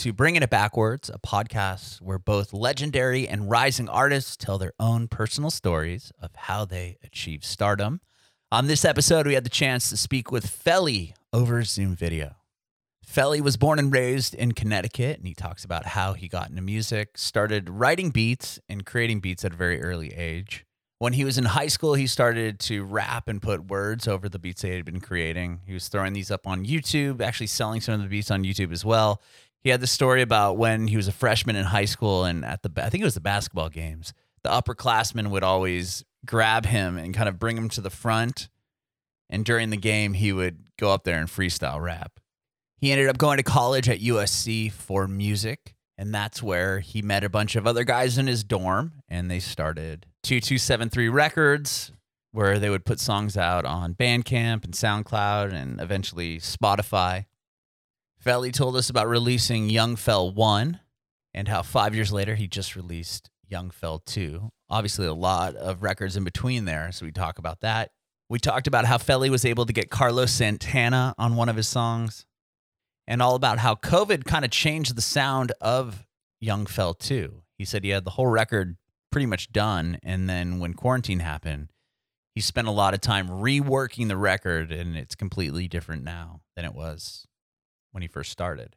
To Bringing It Backwards, a podcast where both legendary and rising artists tell their own personal stories of how they achieve stardom. On this episode, we had the chance to speak with Felly over Zoom video. Felly was born and raised in Connecticut, and he talks about how he got into music, started writing beats and creating beats at a very early age. When he was in high school, he started to rap and put words over the beats they had been creating. He was throwing these up on YouTube, actually selling some of the beats on YouTube as well. He had the story about when he was a freshman in high school and at the I think it was the basketball games. The upperclassmen would always grab him and kind of bring him to the front. And during the game, he would go up there and freestyle rap. He ended up going to college at USC for music. And that's where he met a bunch of other guys in his dorm and they started 2273 Records, where they would put songs out on Bandcamp and SoundCloud and eventually Spotify. Felly told us about releasing Young Fel 1 and how five years later he just released Young Fel 2. Obviously, a lot of records in between there, so we talk about that. We talked about how Felly was able to get Carlos Santana on one of his songs and all about how COVID kind of changed the sound of Young Fel 2. He said he had the whole record pretty much done. And then when quarantine happened, he spent a lot of time reworking the record, and it's completely different now than it was when he first started.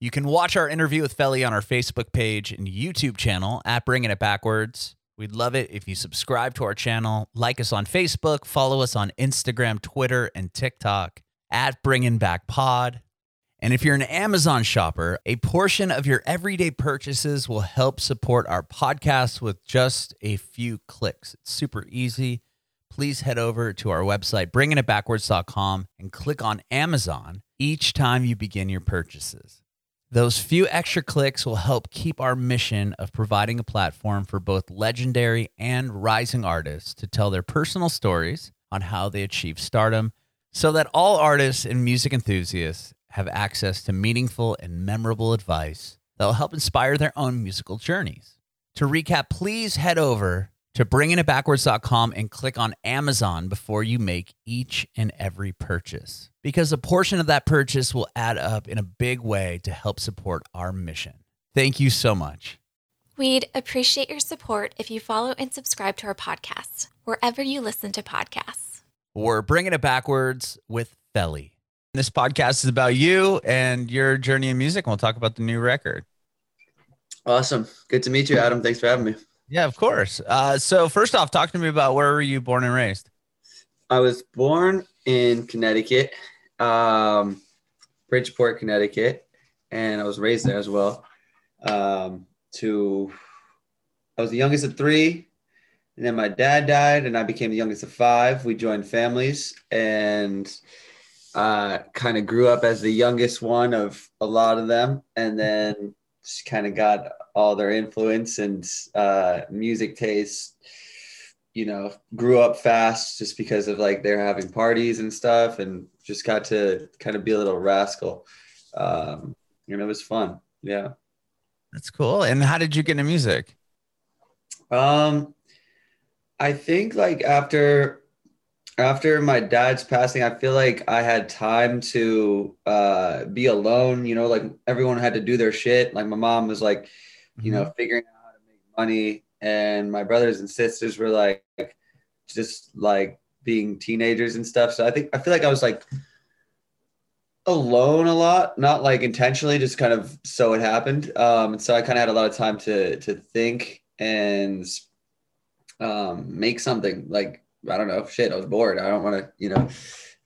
You can watch our interview with Felly on our Facebook page and YouTube channel at Bringing It Backwards. We'd love it if you subscribe to our channel, like us on Facebook, follow us on Instagram, Twitter, and TikTok at Bringing Back Pod. And if you're an Amazon shopper, a portion of your everyday purchases will help support our podcast with just a few clicks. It's super easy. Please head over to our website, bringingitbackwards.com, and click on Amazon each time you begin your purchases. Those few extra clicks will help keep our mission of providing a platform for both legendary and rising artists to tell their personal stories on how they achieve stardom so that all artists and music enthusiasts have access to meaningful and memorable advice that will help inspire their own musical journeys. To recap, please head over to bringingitbackwards.com and click on Amazon before you make each and every purchase because a portion of that purchase will add up in a big way to help support our mission. Thank you so much. We'd appreciate your support if you follow and subscribe to our podcast wherever you listen to podcasts. We're bringing it backwards with Felly. This podcast is about you and your journey in music. And we'll talk about the new record. Awesome. Good to meet you, Adam. Thanks for having me. Yeah, of course. Uh, so, first off, talk to me about where were you born and raised? I was born in Connecticut, um, Bridgeport, Connecticut, and I was raised there as well. Um, to I was the youngest of three, and then my dad died, and I became the youngest of five. We joined families, and uh, kind of grew up as the youngest one of a lot of them, and then just kind of got all their influence and uh, music taste. You know, grew up fast just because of like they're having parties and stuff, and just got to kind of be a little rascal. Um, and it was fun. Yeah, that's cool. And how did you get into music? Um, I think like after after my dad's passing, I feel like I had time to uh, be alone. You know, like everyone had to do their shit. Like my mom was like, you mm-hmm. know, figuring out how to make money, and my brothers and sisters were like, just like being teenagers and stuff. So I think I feel like I was like alone a lot, not like intentionally, just kind of so it happened. Um, and so I kind of had a lot of time to to think and um, make something like I don't know, shit, I was bored. I don't want to, you know,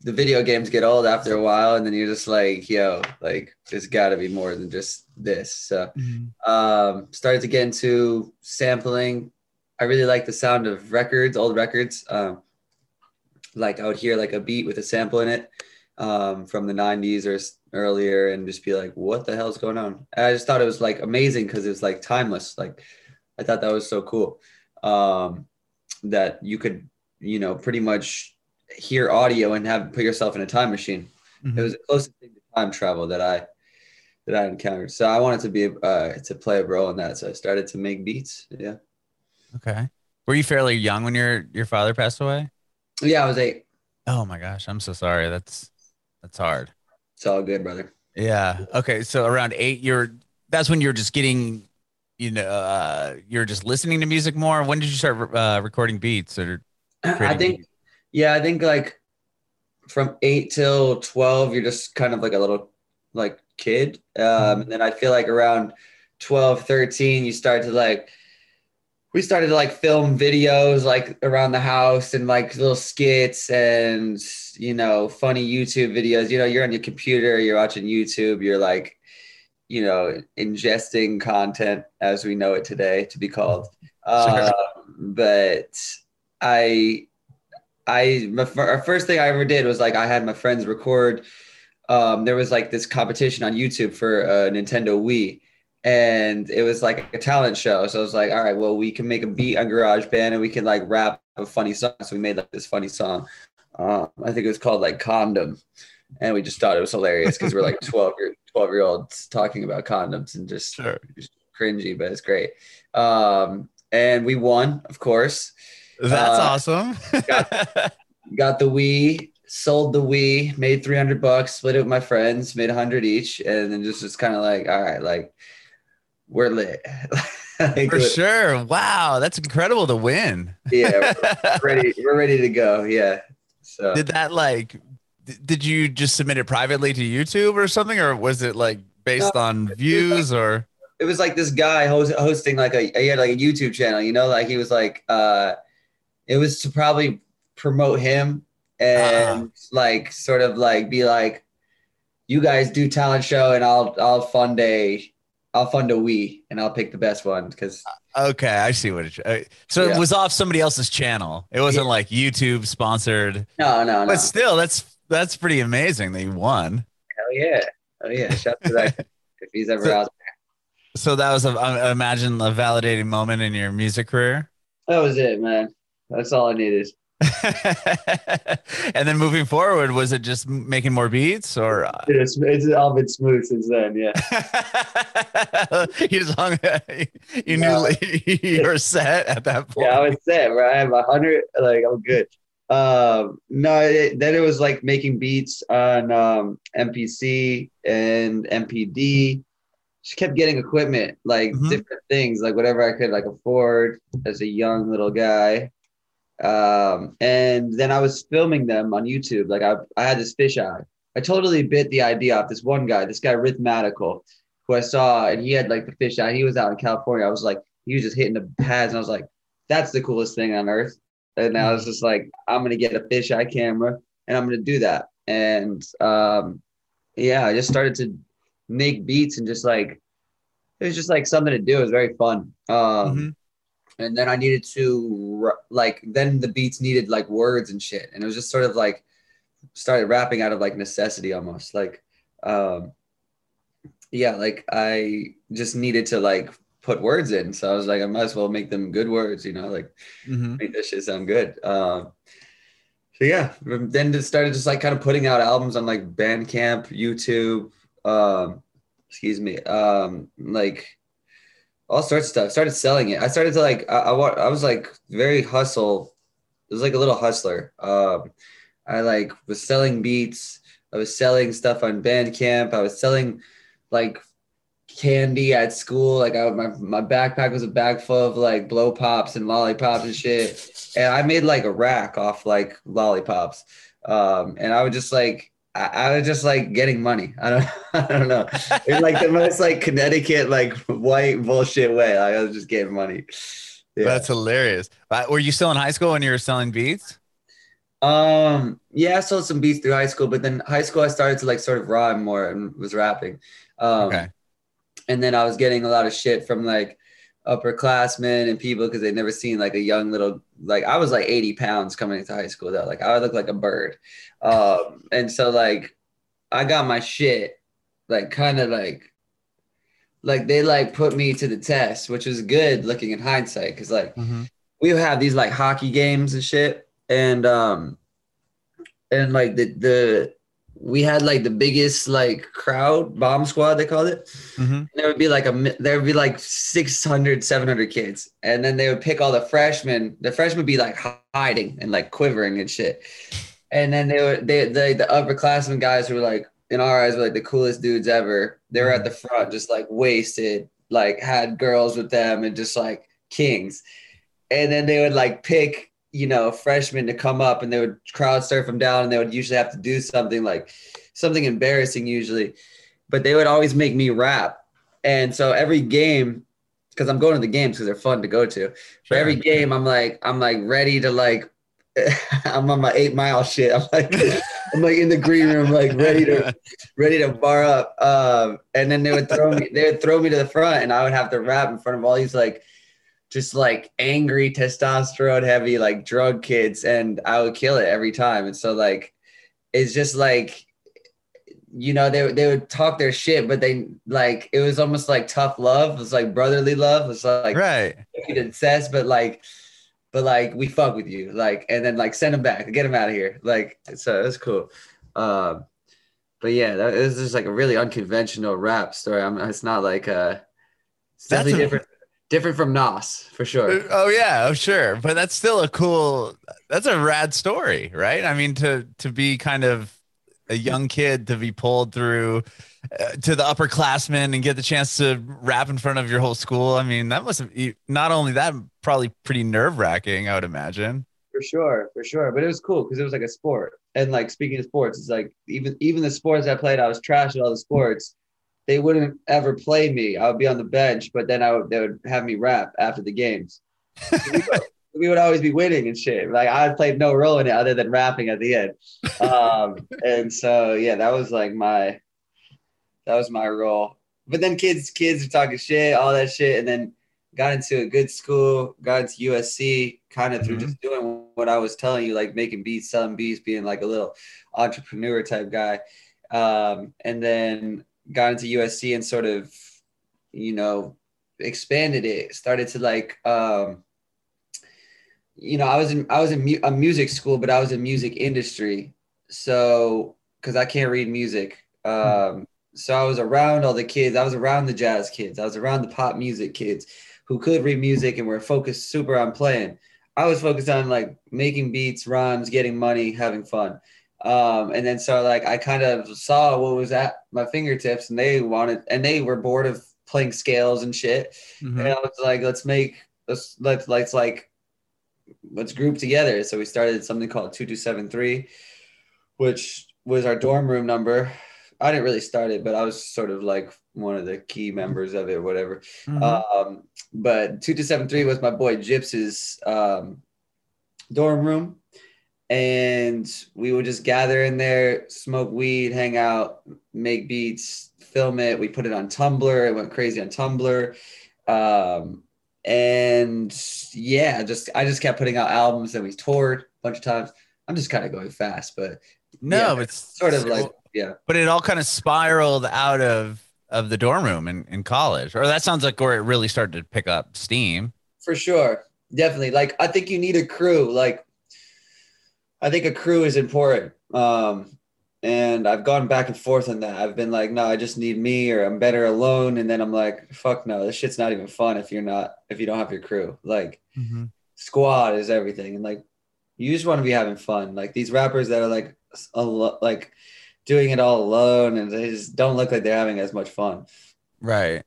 the video games get old after a while, and then you're just like, yo, like there's got to be more than just this. So, mm-hmm. um, started to get into sampling. I really like the sound of records, old records. Um, like I would hear like a beat with a sample in it um, from the 90s or earlier, and just be like, what the hell's going on? And I just thought it was like amazing because it was like timeless. Like I thought that was so cool um, that you could you know, pretty much hear audio and have put yourself in a time machine. Mm-hmm. It was the closest thing to time travel that I that I encountered. So I wanted to be uh, to play a role in that. So I started to make beats. Yeah. Okay. Were you fairly young when your your father passed away? Yeah, I was eight. Oh my gosh, I'm so sorry. That's that's hard. It's all good, brother. Yeah. Okay. So around eight, you're that's when you're just getting, you know, uh, you're just listening to music more. When did you start uh, recording beats or? I think, beats? Yeah, I think like from eight till 12, you're just kind of like a little like kid. Um, and then I feel like around 12, 13, you start to like, we started to like film videos like around the house and like little skits and, you know, funny YouTube videos. You know, you're on your computer, you're watching YouTube, you're like, you know, ingesting content as we know it today to be called. Uh, but I, I, my fir- first thing I ever did was like I had my friends record. Um, there was like this competition on YouTube for a Nintendo Wii, and it was like a talent show. So I was like, all right, well, we can make a beat on GarageBand and we can like rap a funny song. So we made like this funny song. Uh, I think it was called like Condom, and we just thought it was hilarious because we're like 12 year 12 year olds talking about condoms and just Sure. cringy, but it's great. Um, and we won, of course. That's Uh, awesome. Got the Wii, sold the Wii, made 300 bucks, split it with my friends, made 100 each, and then just was kind of like, all right, like we're lit. Like, For sure. Wow. That's incredible to win. Yeah, we're ready. We're ready to go. Yeah. So Did that like, did you just submit it privately to YouTube or something? Or was it like based on views or? it was like this guy host, hosting like a he had like a YouTube channel, you know, like he was like uh it was to probably promote him and like sort of like be like you guys do talent show and I'll I'll fund a I'll fund a Wii and I'll pick the best one because Okay, I see what it. Uh, so Yeah. it was off somebody else's channel. It wasn't Yeah. like YouTube sponsored, no no no but still, that's that's pretty amazing that you won. hell yeah oh yeah shout out to that if he's ever So- out there. So that was, a, I imagine, a validating moment in your music career. that was it man that's all I needed and then moving forward, was it just making more beats or? uh, it's, it's all been smooth since then yeah you just hung, you knew you were set at that point. Yeah, I was set, bro. I have a hundred, like I'm good. Um, no, it, then it was like making beats on um, MPC and MPD. Just kept getting equipment, like Mhm. different things, like whatever I could like afford as a young little guy. Um, and then I was filming them on YouTube. Like I, I had this fisheye. I totally bit the idea off this one guy, this guy Rhythmatical, who I saw, and he had like the fisheye. He was out in California. I was like, he was just hitting the pads, and I was like, that's the coolest thing on earth. And I was just like, I'm gonna get a fisheye camera, and I'm gonna do that. And um, yeah, I just started to make beats and just like it was just like something to do. It was very fun. Um, Mhm. And then I needed to like then the beats needed like words and shit, and it was just sort of like started rapping out of like necessity almost. Like um yeah like I just needed to like put words in. So I was like I might as well make them good words you know like Mhm. make this shit sound good. Um so yeah then just started just like kind of putting out albums on like Bandcamp YouTube um excuse me um like all sorts of stuff. Started selling it. I started to like I, I, I was like very hustle. It was like a little hustler. Um, I like was selling beats. I was selling stuff on Bandcamp. I was selling like candy at school. Like I, my my backpack was a bag full of like blow pops and lollipops and shit. And I made like a rack off like lollipops. Um, and I would just like I, I was just like getting money. I don't I don't know in like the most like Connecticut like white bullshit way. Like I was just getting money. Yeah. That's hilarious. Were you still in high school when you were selling beats? um yeah, I sold some beats through high school, but then high school I started to like sort of rhyme more and was rapping. Um Okay. and then I was getting a lot of shit from like upperclassmen and people because they'd never seen like a young little like I was like 80 pounds coming into high school though. Like I would look like a bird. Um and so like I got my shit like kind of like like they like put me to the test, which was good looking in hindsight because like we would have these like hockey games and shit and um and like the the we had like the biggest like crowd bomb squad they called it Mhm. there would be like a there would be like 600 700 kids and then they would pick all the freshmen the freshmen would be like hiding and like quivering and shit and then they were they, they the upperclassmen guys who were like in our eyes were like the coolest dudes ever. They were at the front, just like wasted, like had girls with them and just like kings. And then they would like pick, you know, freshmen to come up and they would crowd surf them down and they would usually have to do something like something embarrassing usually. But they would always make me rap. And so every game, because I'm going to the games because they're fun to go to. For every game, I'm like, I'm like ready to like I'm on my eight mile shit. I'm like, I'm like in the green room, like ready to, ready to bar up. Um, and then they would throw me, they would throw me to the front, and I would have to rap in front of all these like, just like angry testosterone heavy like drug kids, and I would kill it every time. And so like, it's just like, you know, they they would talk their shit, but they like it was almost like tough love. It was like brotherly love. It was like right, incest, but like but like we fuck with you, like, and then like send them back, get them out of here, like. So it's cool. Um, but yeah, that is just like a really unconventional rap story. I'm, it's not like uh, it's definitely a, different, different from Nas for sure. Uh, oh yeah, oh sure, but that's still a cool. That's a rad story, right? I mean, to to be kind of a young kid to be pulled through uh, to the upperclassmen and get the chance to rap in front of your whole school. I mean, that must have not only that, probably pretty nerve wracking, I would imagine. For sure, for sure. But it was cool because it was like a sport. And like speaking of sports, it's like even even the sports I played, I was trash at all the sports. They wouldn't ever play me. I would be on the bench, but then I would they would have me rap after the games. we would always be winning and shit. Like I played no role in it other than rapping at the end. Um, and so yeah, that was like my that was my role. But then kids kids are talking shit, all that shit, and then got into a good school, got into USC kind of mm-hmm. through just doing what I was telling you, like making beats, selling beats, being like a little entrepreneur type guy. Um, and then got into USC and sort of, you know, expanded it, started to like um, you know, I was in I was in mu- a music school, but I was in music industry. So because I can't read music, um, so I was around all the kids. I was around the jazz kids. I was around the pop music kids who could read music and were focused super on playing. I was focused on like making beats, rhymes, getting money, having fun. Um, and then so like I kind of saw what was at my fingertips, and they wanted, and they were bored of playing scales and shit. Mm-hmm. And I was like, let's make let's let's let's like let's group together. So we started something called 2273, which was our dorm room number. I didn't really start it, but I was sort of like one of the key members of it, whatever. Mm-hmm. Um, but 2273 was my boy Gyps's um, dorm room. And we would just gather in there, smoke weed, hang out, make beats, film it. We put it on Tumblr. It went crazy on Tumblr. Um, and yeah, just I just kept putting out albums and we toured a bunch of times. I'm just kind of going fast, but no, yeah, it's sort of like yeah. But it all kind of spiraled out of of the dorm room in, in college, or that sounds like where it really started to pick up steam. For sure, definitely. Like I think you need a crew. Like I think a crew is important. Um, and I've gone back and forth on that. I've been like, no, I just need me, or I'm better alone. And then I'm like, fuck no, this shit's not even fun if you're not if you don't have your crew. Like, mm-hmm. squad is everything, and like, you just want to be having fun. Like these rappers that are like, al- like, doing it all alone, and they just don't look like they're having as much fun. Right.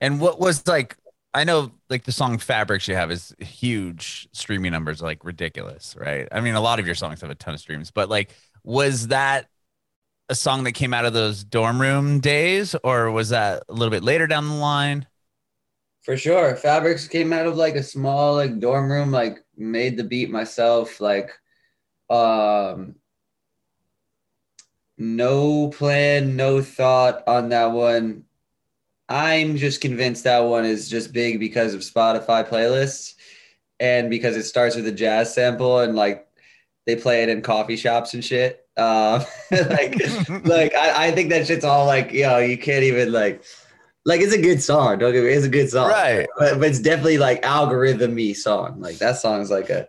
And what was like? I know like the song Fabrics you have is huge streaming numbers, like ridiculous, right? I mean, a lot of your songs have a ton of streams, but like, was that a song that came out of those dorm room days, or was that a little bit later down the line? For sure. Fabrics came out of like a small like dorm room, like made the beat myself, like um no plan, no thought on that one. I'm just convinced that one is just big because of Spotify playlists and because it starts with a jazz sample and like they play it in coffee shops and shit. Um, like, like I, I think that shit's all like, you know, you can't even like, like it's a good song. Don't get me, it's a good song, right? But, but it's definitely like algorithm-y song. Like that song's like a,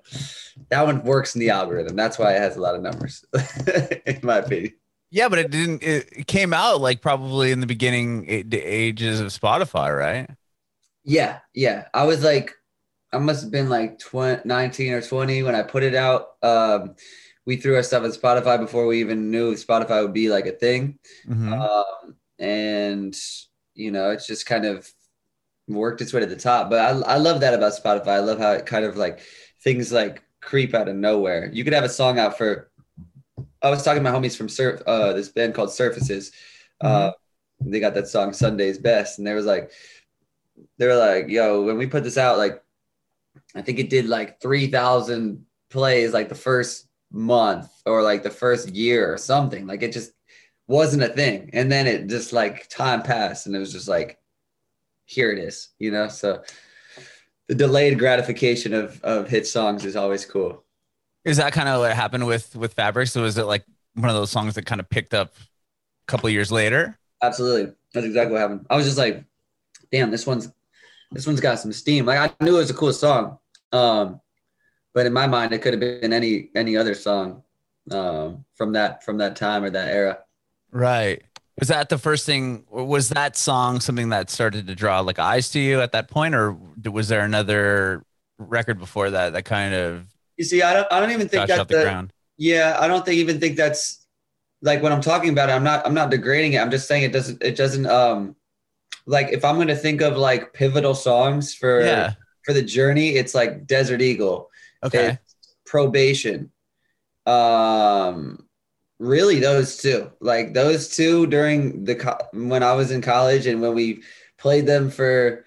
that one works in the algorithm. That's why it has a lot of numbers, in my opinion. Yeah, but it didn't. It came out like probably in the beginning ages of Spotify, right? Yeah, yeah. I was like, I must have been like 20, 19 or 20 when I put it out. Um, we threw our stuff on Spotify before we even knew Spotify would be like a thing. Mhm. Um, and you know, it's just kind of worked its way to the top. But I, I love that about Spotify. I love how it kind of like things like creep out of nowhere. You could have a song out for. I was talking to my homies from Surf, uh, this band called Surfaces. Uh, they got that song Sunday's Best, and they was like, they were like, "Yo, when we put this out, like, I think it did like three thousand plays, like the first month or like the first year or something. Like it just wasn't a thing, and then it just like time passed, and it was just like, here it is, you know. So the delayed gratification of of hit songs is always cool. Is that kind of what happened with with Fabric? So was it like one of those songs that kind of picked up a couple years later? Absolutely. That's exactly what happened. I was just like, damn, this one's this one's got some steam. Like I knew it was a cool song. Um, but in my mind it could have been any any other song um from that from that time or that era. Right. Was that the first thing? Was that song something that started to draw like eyes to you at that point, or was there another record before that that kind of You see, I don't I don't even think that the the, ground? yeah, I don't think even think that's like when I'm talking about it, I'm not I'm not degrading it. I'm just saying it doesn't it doesn't um like if I'm gonna think of like pivotal songs for Yeah. for the journey, it's like Desert Eagle. Okay. Probation. Um, really those two, like those two during the co- when I was in college and when we played them for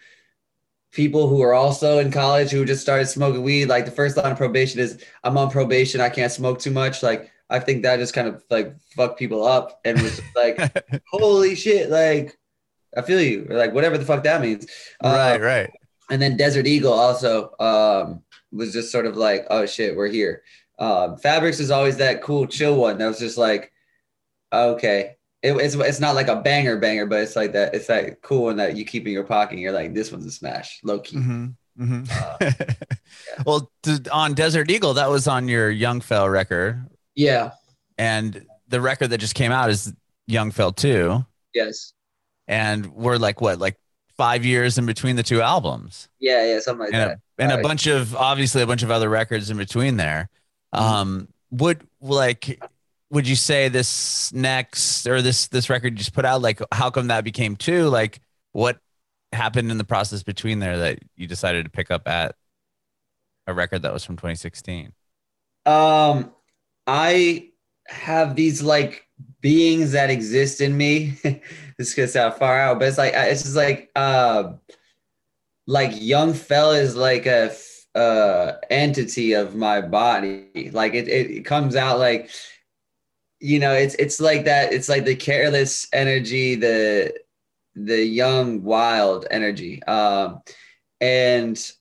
people who are also in college who just started smoking weed. Like the first line of probation is, "I'm on probation. I can't smoke too much." Like I think that just kind of like fucked people up and was like, "Holy shit!" Like I feel you, or like whatever the fuck that means. right. Uh, Right. and then Desert Eagle also um, was just sort of like, oh shit, we're here. Um, Fabrics is always that cool, chill one that was just like, okay, it, it's it's not like a banger banger, but it's like that. It's that cool one that you keep in your pocket. And you're like, this one's a smash, low key. hmm hmm Uh, well, d- on Desert Eagle, that was on your Young Fel record, Yeah. and the record that just came out is Young Fel Two, Yes. and we're like what, like five years in between the two albums. Yeah. Yeah. Something like and that. a, and a Right. bunch of obviously a bunch of other records in between there. Um, would like would you say this next or this this record you just put out like how come that became two? Like what happened in the process between there that you decided to pick up at a record that was from 2016? Um, I have these like beings that exist in me. this gonna sound far out, but it's like it's just like uh, like young fella is like a uh entity of my body. Like it it comes out like you know it's it's like that. It's like the careless energy, the the young wild energy. Um, and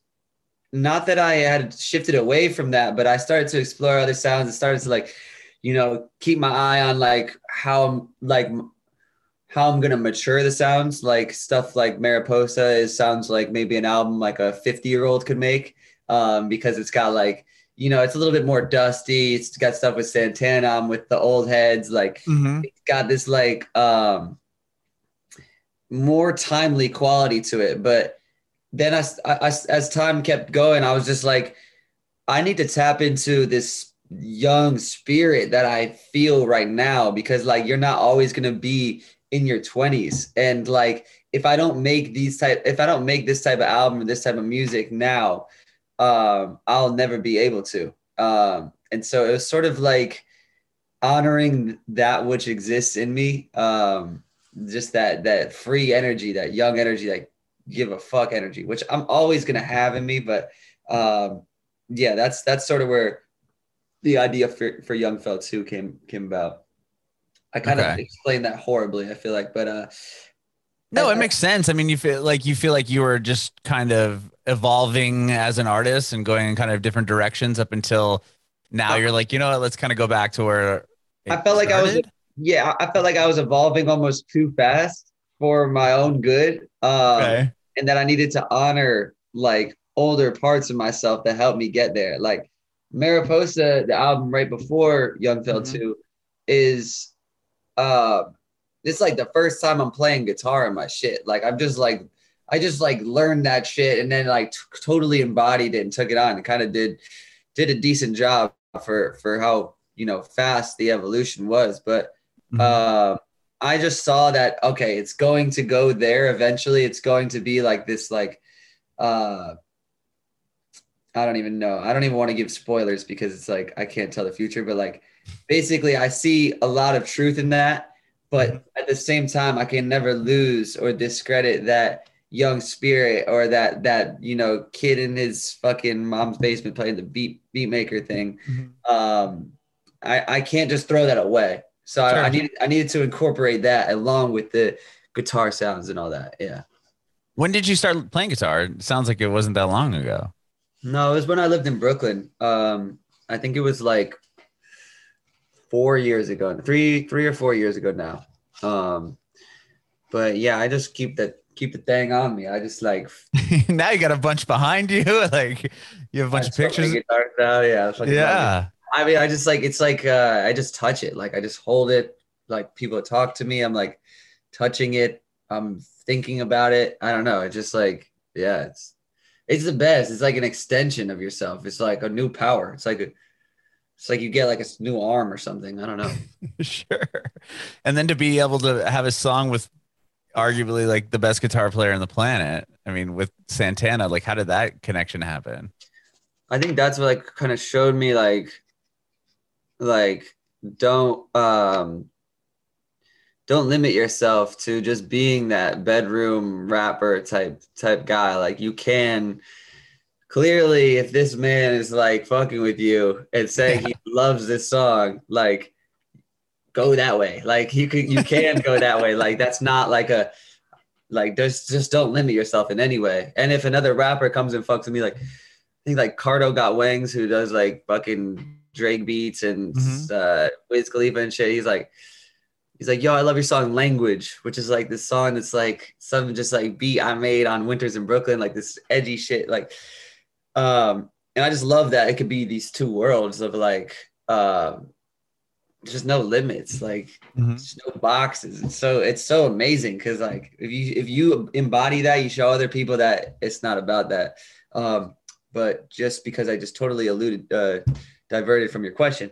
not that I had shifted away from that, but I started to explore other sounds and started to like, you know, keep my eye on like how I'm like how I'm gonna mature the sounds. Like stuff like Mariposa is sounds like maybe an album like a 50 year old could make, um, because it's got like, you know, it's a little bit more dusty. It's got stuff with Santana on with the old heads, like Mm-hmm. it's got this like um more timely quality to it but then as, as as time kept going i was just like i need to tap into this young spirit that i feel right now because like you're not always going to be in your 20s and like if i don't make these type if i don't make this type of album or this type of music now um i'll never be able to um and so it was sort of like honoring that which exists in me um just that that free energy that young energy that give a fuck energy which i'm always to have in me but um yeah that's that's sort of where the idea for for young fel 2 came came about i kind of Okay. explained that horribly i feel like but uh No, it makes sense. I mean, you feel like you feel like you were just kind of evolving as an artist and going in kind of different directions up until now. You're like, you know what? Let's kind of go back to where I felt like I was- yeah i felt like i was evolving almost too fast for my own good um Okay. and that I needed to honor like older parts of myself that helped me get there. Like Mariposa, the album right before Young Fel Mhm. 2, is uh it's like the first time I'm playing guitar in my shit. Like I'm just like I just like learned that shit and then like t- totally embodied it and took it on and kind of did did a decent job for for how you know fast the evolution was. But Mhm. uh, I just saw that okay, it's going to go there eventually. It's going to be like this like uh I don't even know. I don't even want to give spoilers because it's like I can't tell the future, but like basically I see a lot of truth in that, but at the same time I can never lose or discredit that young spirit or that that you know kid in his fucking mom's basement playing the beat beat maker thing. Mhm. Um I I can't just throw that away. So I, I Sure. needed I needed to incorporate that along with the guitar sounds and all that. Yeah. When did you start playing guitar? It sounds like it wasn't that long ago. No, it was when I lived in Brooklyn. Um, I think it was like four years ago, three, three or four years ago now. Um, but yeah, I just keep that keep the thing on me. I just like now you got a bunch behind you. Like you have a bunch of just put my pictures. down. Yeah. Yeah. I mean, I just like it's like uh, I just touch it. Like I just hold it. Like people talk to me, I'm like touching it. I'm thinking about it. I don't know. It's just like yeah, it's it's the best. It's like an extension of yourself. It's like a new power. It's like a it's like you get like a new arm or something. I don't know. sure. And then to be able to have a song with arguably like the best guitar player on the planet. I mean, with Santana, like how did that connection happen? I think that's what like kind of showed me like like don't um don't limit yourself to just being that bedroom rapper type type guy like you can clearly if this man is like fucking with you and saying he loves this song like go that way like you could you can go that way like that's not like a like just just don't limit yourself in any way and if another rapper comes and fucks with me like I think like Cardo got wings who does like fucking Drake beats and Mhm. uh Wiz Khalifa and shit. He's like, he's like, yo, I love your song Language, which is like this song that's like some just like beat I made on Winters in Brooklyn, like this edgy shit. Like, um, and I just love that it could be these two worlds of like um just no limits, like Mhm. just no boxes. It's so it's so amazing because like if you if you embody that, you show other people that it's not about that. Um, but just because I just totally alluded uh diverted from your question.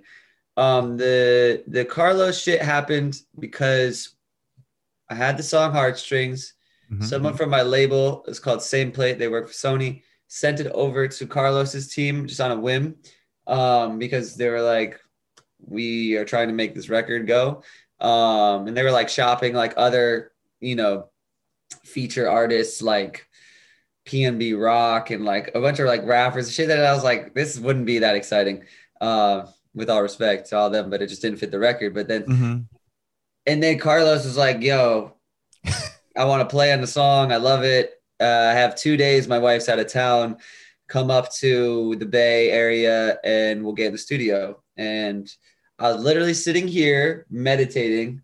Um the the Carlos shit happened because I had the song Heartstrings. Mhm. Someone from my label is called Same Plate. They work for Sony. Sent it over to Carlos's team just on a whim, um, because they were like, "We are trying to make this record go," um, and they were like shopping like other, you know, feature artists like PNB Rock and like a bunch of like rappers, and shit that I was like, this wouldn't be that exciting. Uh, with all respect to all them, but it just didn't fit the record. But then Mhm. and then Carlos was like, "Yo, I want to play on the song. I love it. Uh, I have two days. My wife's out of town. Come up to the Bay Area, and we'll get in the studio." And I was literally sitting here meditating.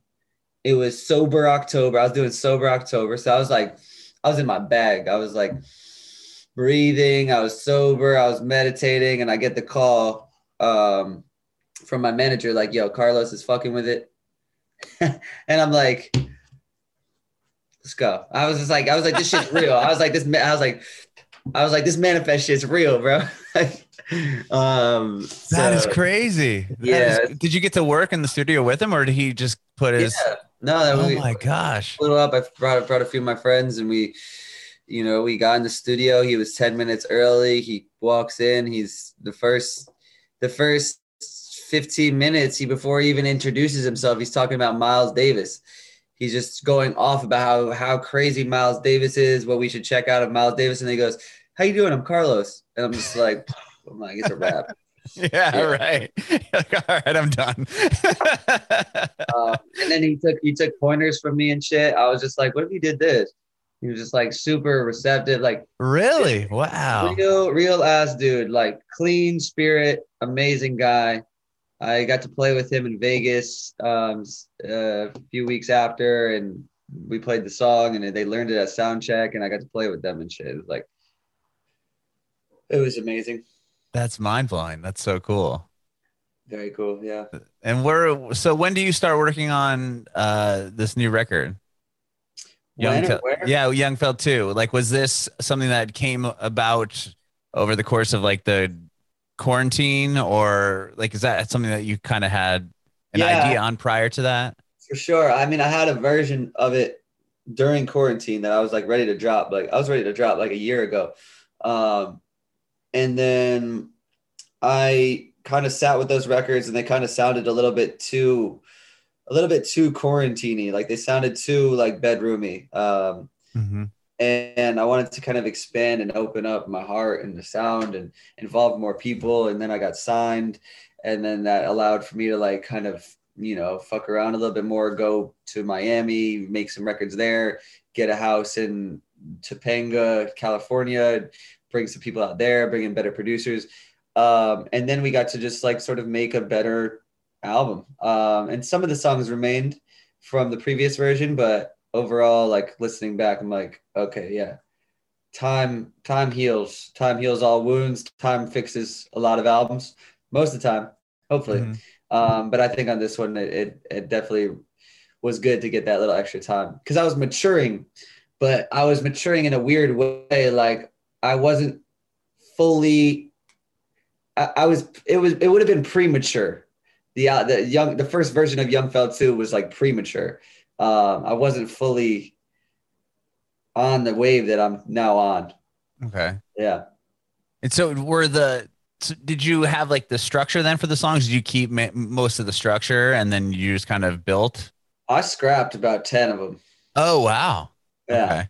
It was sober October. I was doing sober October, so I was like, I was in my bag. I was like breathing. I was sober. I was meditating, and I get the call um, from my manager, like, "Yo, Carlos is fucking with it." and I'm like, let's go. I was just like, I was like, this shit's real. I was like, this, I was like, I was like, this manifest shit's real, bro. um, That is so- crazy. That Yeah. is- did you get to work in the studio with him or did he just put his Yeah. No, that Oh we my gosh. blew up. I brought brought a few of my friends, and we, you know, we got in the studio. He was ten minutes early. He walks in. He's the first, the first fifteen minutes. He before he even introduces himself, he's talking about Miles Davis. He's just going off about how how crazy Miles Davis is, what we should check out of Miles Davis, and he goes, "How you doing? I'm Carlos," and I'm just like, I'm like, it's a wrap. Yeah, Yeah. right. like, all right, I'm done. um, and then he took he took pointers from me and shit. I was just like, what if you did this? He was just like super receptive, like really? Wow. real real ass dude, like clean spirit, amazing guy. I got to play with him in Vegas um, uh, a few weeks after, and we played the song, and they learned it at sound check, and I got to play with them and shit. It was like, it was amazing, That's mind blowing. That's so cool. very cool. Yeah. And we're so when do you start working on uh this new record? When Fel- yeah, Young Fel too. Like, was this something that came about over the course of like the quarantine or like is that something that you kind of had an Yeah. idea on prior to that? For sure. I mean, I had a version of it during quarantine that I was like ready to drop. Like I was ready to drop like a year ago. Um, and then I kind of sat with those records and they kind of sounded a little bit too a little bit too quarantiney. Like they sounded too like bedroomy. Um, Mm-hmm. And I wanted to kind of expand and open up my heart and the sound and involve more people. And then I got signed, and then that allowed for me to like kind of you know fuck around a little bit more, go to Miami, make some records there, get a house in Topanga, California, bring some people out there, bring in better producers, um, and then we got to just like sort of make a better album. Um, and some of the songs remained from the previous version, but overall, like listening back, I'm like, okay, yeah. Time time heals. Time heals all wounds. Time fixes a lot of albums. Most of the time, hopefully. Mhm. Um, but I think on this one, it, it, it definitely was good to get that little extra time because I was maturing, but I was maturing in a weird way. Like I wasn't fully. I, I was. It was. It would have been premature. The uh, the young the first version of Young Fel Two was like premature. Um, I wasn't fully on the wave that I'm now on. Okay. Yeah. And so were the so did you have like the structure then for the songs? Did you keep ma- most of the structure and then you just kind of built? I scrapped about 10 of them. Oh wow. Yeah. Okay.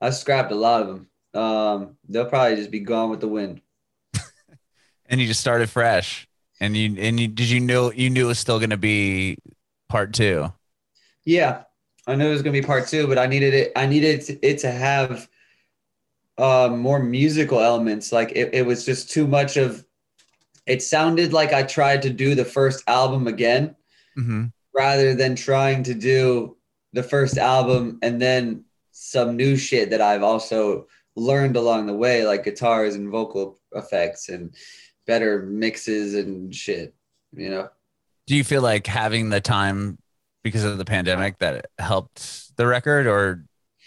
I scrapped a lot of them. Um, they'll probably just be gone with the wind. And you just started fresh. And you and you did you know you knew it was still gonna be part two? Yeah, I know it was gonna be part two, but I needed it. I needed it to, it to have uh, more musical elements. Like it, it was just too much of. It sounded like I tried to do the first album again, Mm-hmm. rather than trying to do the first album and then some new shit that I've also learned along the way, like guitars and vocal effects and better mixes and shit. You know. Do you feel like having the time because of the pandemic that helped the record or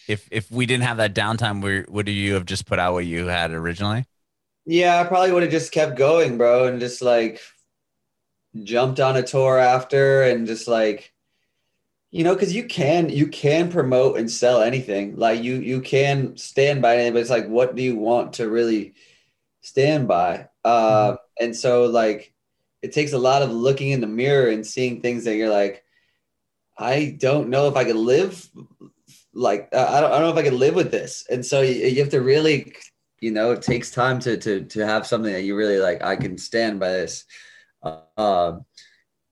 if if we didn't have that downtime, would would you have just put out what you had originally? Yeah, I probably would have just kept going, bro, and just like jumped on a tour after and just like you know, because you can you can promote and sell anything. Like you you can stand by anything, but it's like what do you want to really stand by? Uh, and so like it takes a lot of looking in the mirror and seeing things that you're like, I don't know if I could live like I don't, I don't know if I could live with this. And so you, you have to really you know it takes time to to to have something that you really like i can stand by this. Um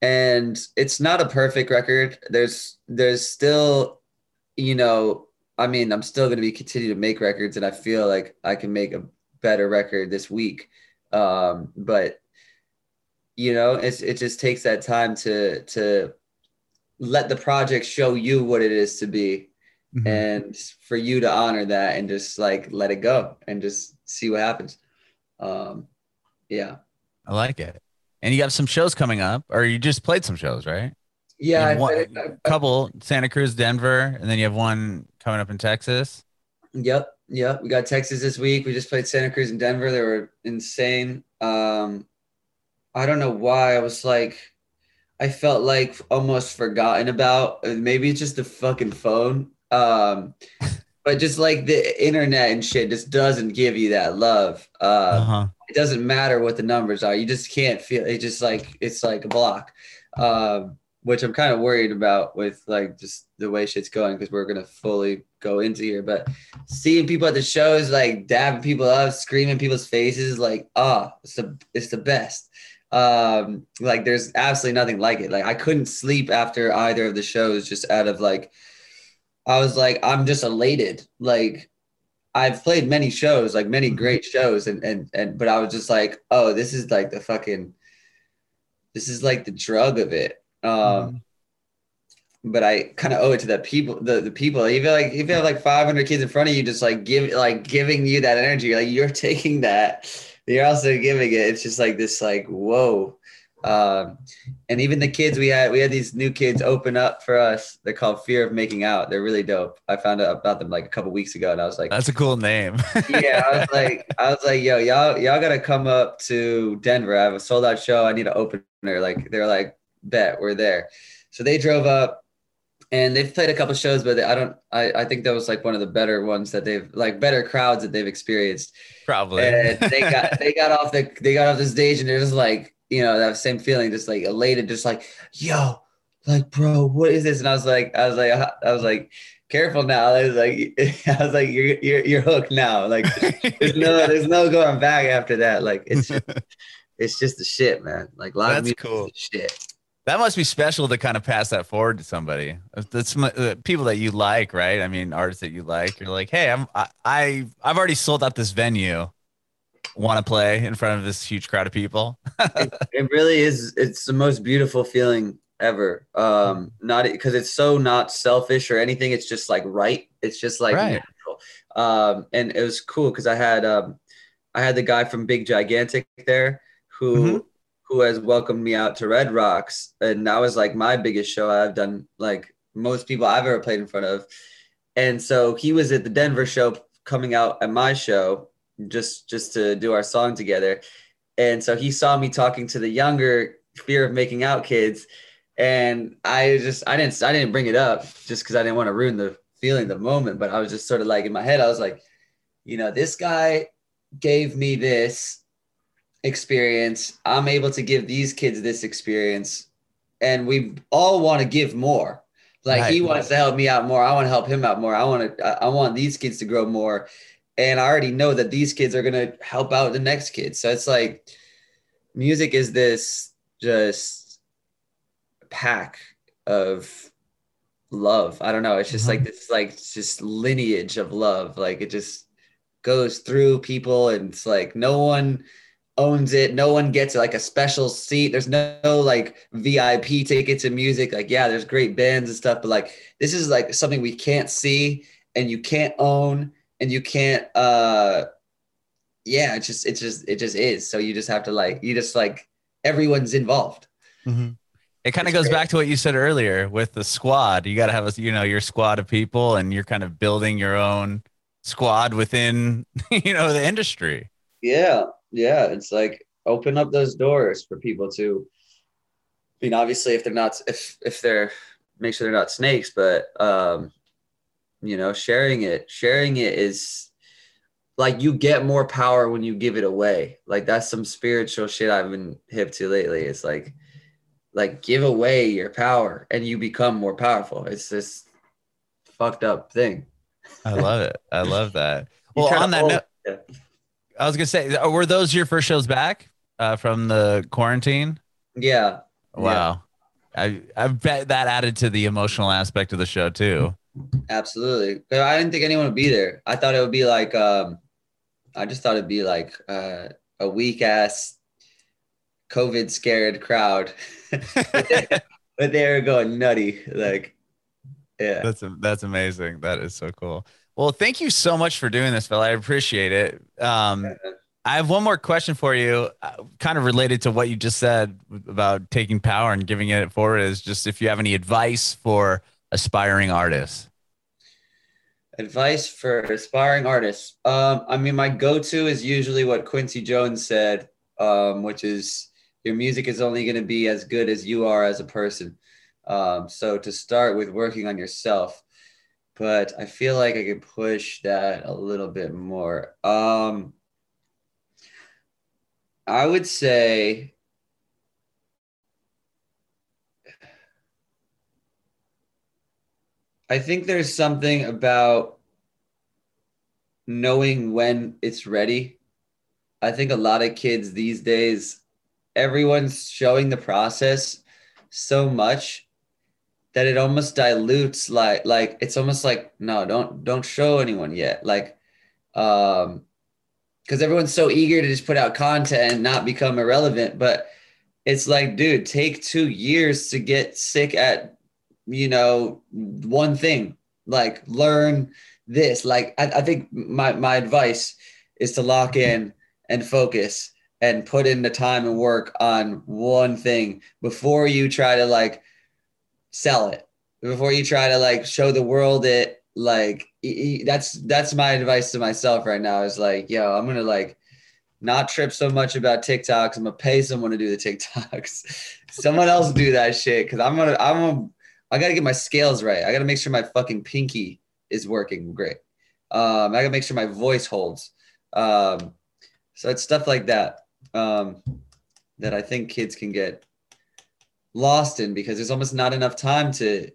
and it's not a perfect record. There's there's still you know i mean i'm still going to be continue to make records and i feel like i can make a better record this week. Um but you know it's it just takes that time to to let the project show you what it is to be Mm-hmm. and for you to honor that and just like let it go and just see what happens um yeah I like it. And you got some shows coming up, or you just played some shows, right? yeah have I- I- a couple Santa Cruz, Denver, and then you have one coming up in Texas. Yep, yep. We got Texas this week. We just played Santa Cruz and Denver. They were insane. Um, I don't know why. I was like, I felt like almost forgotten about. Maybe it's just the fucking phone. Um, but just like the internet and shit just doesn't give you that love. Uh, Uh-huh. it doesn't matter what the numbers are. You just can't feel it. Just like it's like a block, um, which I'm kind of worried about with like just the way shit's going because we're gonna fully go into here. But seeing people at the shows like dabbing people up, screaming people's faces, like ah, it's the it's the best. Um, like there's absolutely nothing like it. Like I couldn't sleep after either of the shows just out of like I was like I'm just elated. Like I've played many shows, like many great shows, and and and but I was just like, oh, this is like the fucking, this is like the drug of it. Um, but I kind of owe it to the people, the the people. If you like, if you have like 500 kids in front of you, just like give, like giving you that energy, like you're taking that, you're also giving it. It's just like this, like whoa, Um, and even the kids we had, we had these new kids open up for us. They're called Fear of Making Out. They're really dope. I found out about them like a couple weeks ago, and I was like, That's a cool name. yeah, I was like, I was like, yo, y'all, y'all gotta come up to Denver. I have a sold out show. I need an opener. Like, they're like, bet we're there. So they drove up, and they've played a couple shows, but I don't. I I think that was like one of the better ones that they've like better crowds that they've experienced. Probably. And they got they got off the they got off the stage, and they're just like, you know, that same feeling, just like elated, just like, yo, like, bro, what is this? And I was like, I was like, I was like, careful now. I was like, I was like, you're you're you're hooked now. Like, there's no there's no going back after that. Like, it's it's just the shit, man. Like, live That's music cool. shit. That must be special to kind of pass that forward to somebody. That's uh, people that you like, right? I mean, artists that you like. You're like, hey, I'm I, I I've already sold out this venue. Want to play in front of this huge crowd of people? it, it really is. It's the most beautiful feeling ever. Um, not because it's so not selfish or anything. It's just like right. It's just like Right. natural. Um, and it was cool because I had um, I had the guy from Big Gigantic there who Mhm. Who has welcomed me out to Red Rocks, and that was like my biggest show I've done. Like most people I've ever played in front of, and so he was at the Denver show coming out at my show just just to do our song together and so he saw me talking to the younger fear of making out kids and i just i didn't i didn't bring it up just because i didn't want to ruin the feeling the moment but i was just sort of like in my head i was like you know this guy gave me this experience. I'm able to give these kids this experience. And we all want to give more. Like he wants to help me out more. I want to help him out more. I want to I, want these kids to grow more. And i already know that these kids are going to help out the next kids so it's like music is this just pack of love. I don't know. It's just Mhm. like this like just lineage of love. Like it just goes through people and it's like no one owns it no one gets like a special seat there's no, no like vip ticket to music like yeah there's great bands and stuff but like this is like something we can't see and you can't own and you can't uh yeah it's just it just it just is so you just have to like you just like everyone's involved It kind of goes great. back to what you said earlier with the squad. You got to have a, you know, your squad of people, and you're kind of building your own squad within, you know, the industry. yeah yeah it's like open up those doors for people to i mean obviously if they're not if if they're make sure they're not snakes but um you know sharing it sharing it is like you get more power when you give it away like that's some spiritual shit i've been hip to lately it's like like give away your power and you become more powerful it's this fucked up thing I love it. I love that. Well, on that note, yeah. I was gonna say, uh, were those your first shows back uh, from the quarantine? yeah Wow. I I bet that added to the emotional aspect of the show too. Absolutely. I didn't think anyone would be there. I thought it would be like um I just thought it'd be like uh, a weak ass COVID scared crowd. but, they, but they were going nutty. Like yeah. That's that's amazing. That is so cool. Well, thank you so much for doing this, Phil. I appreciate it. Um, I have one more question for you, uh, kind of related to what you just said about taking power and giving it forward. Is just if you have any advice for aspiring artists. Advice for aspiring artists. Um, I mean, my go-to is usually what Quincy Jones said, um, which is your music is only going to be as good as you are as a person. Um, so to start with working on yourself, but I feel like I could push that a little bit more. Um, I would say I think there's something about knowing when it's ready. I think a lot of kids these days, everyone's showing the process so much that it almost dilutes like like it's almost like no don't don't show anyone yet. Like um because everyone's so eager to just put out content and not become irrelevant but it's like dude take two years to get sick at you know one thing. Like learn this. Like i, I think my, my advice is to lock in and focus and put in the time and work on one thing before you try to like sell it before you try to like show the world it like that's that's my advice to myself right now is like yo i'm gonna like not trip so much about tiktoks. I'm gonna pay someone to do the tiktoks. Someone else do that shit because i'm gonna i'm gonna i gotta get my scales right. I gotta make sure my fucking pinky is working great. Um i gotta make sure my voice holds. Um so it's stuff like that um that i think kids can get lost in because there's almost not enough time to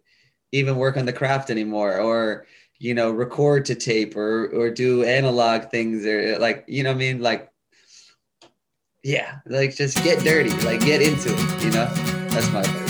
even work on the craft anymore or you know record to tape or or do analog things or like you know I mean? Like yeah like just get dirty like get into it you know? That's my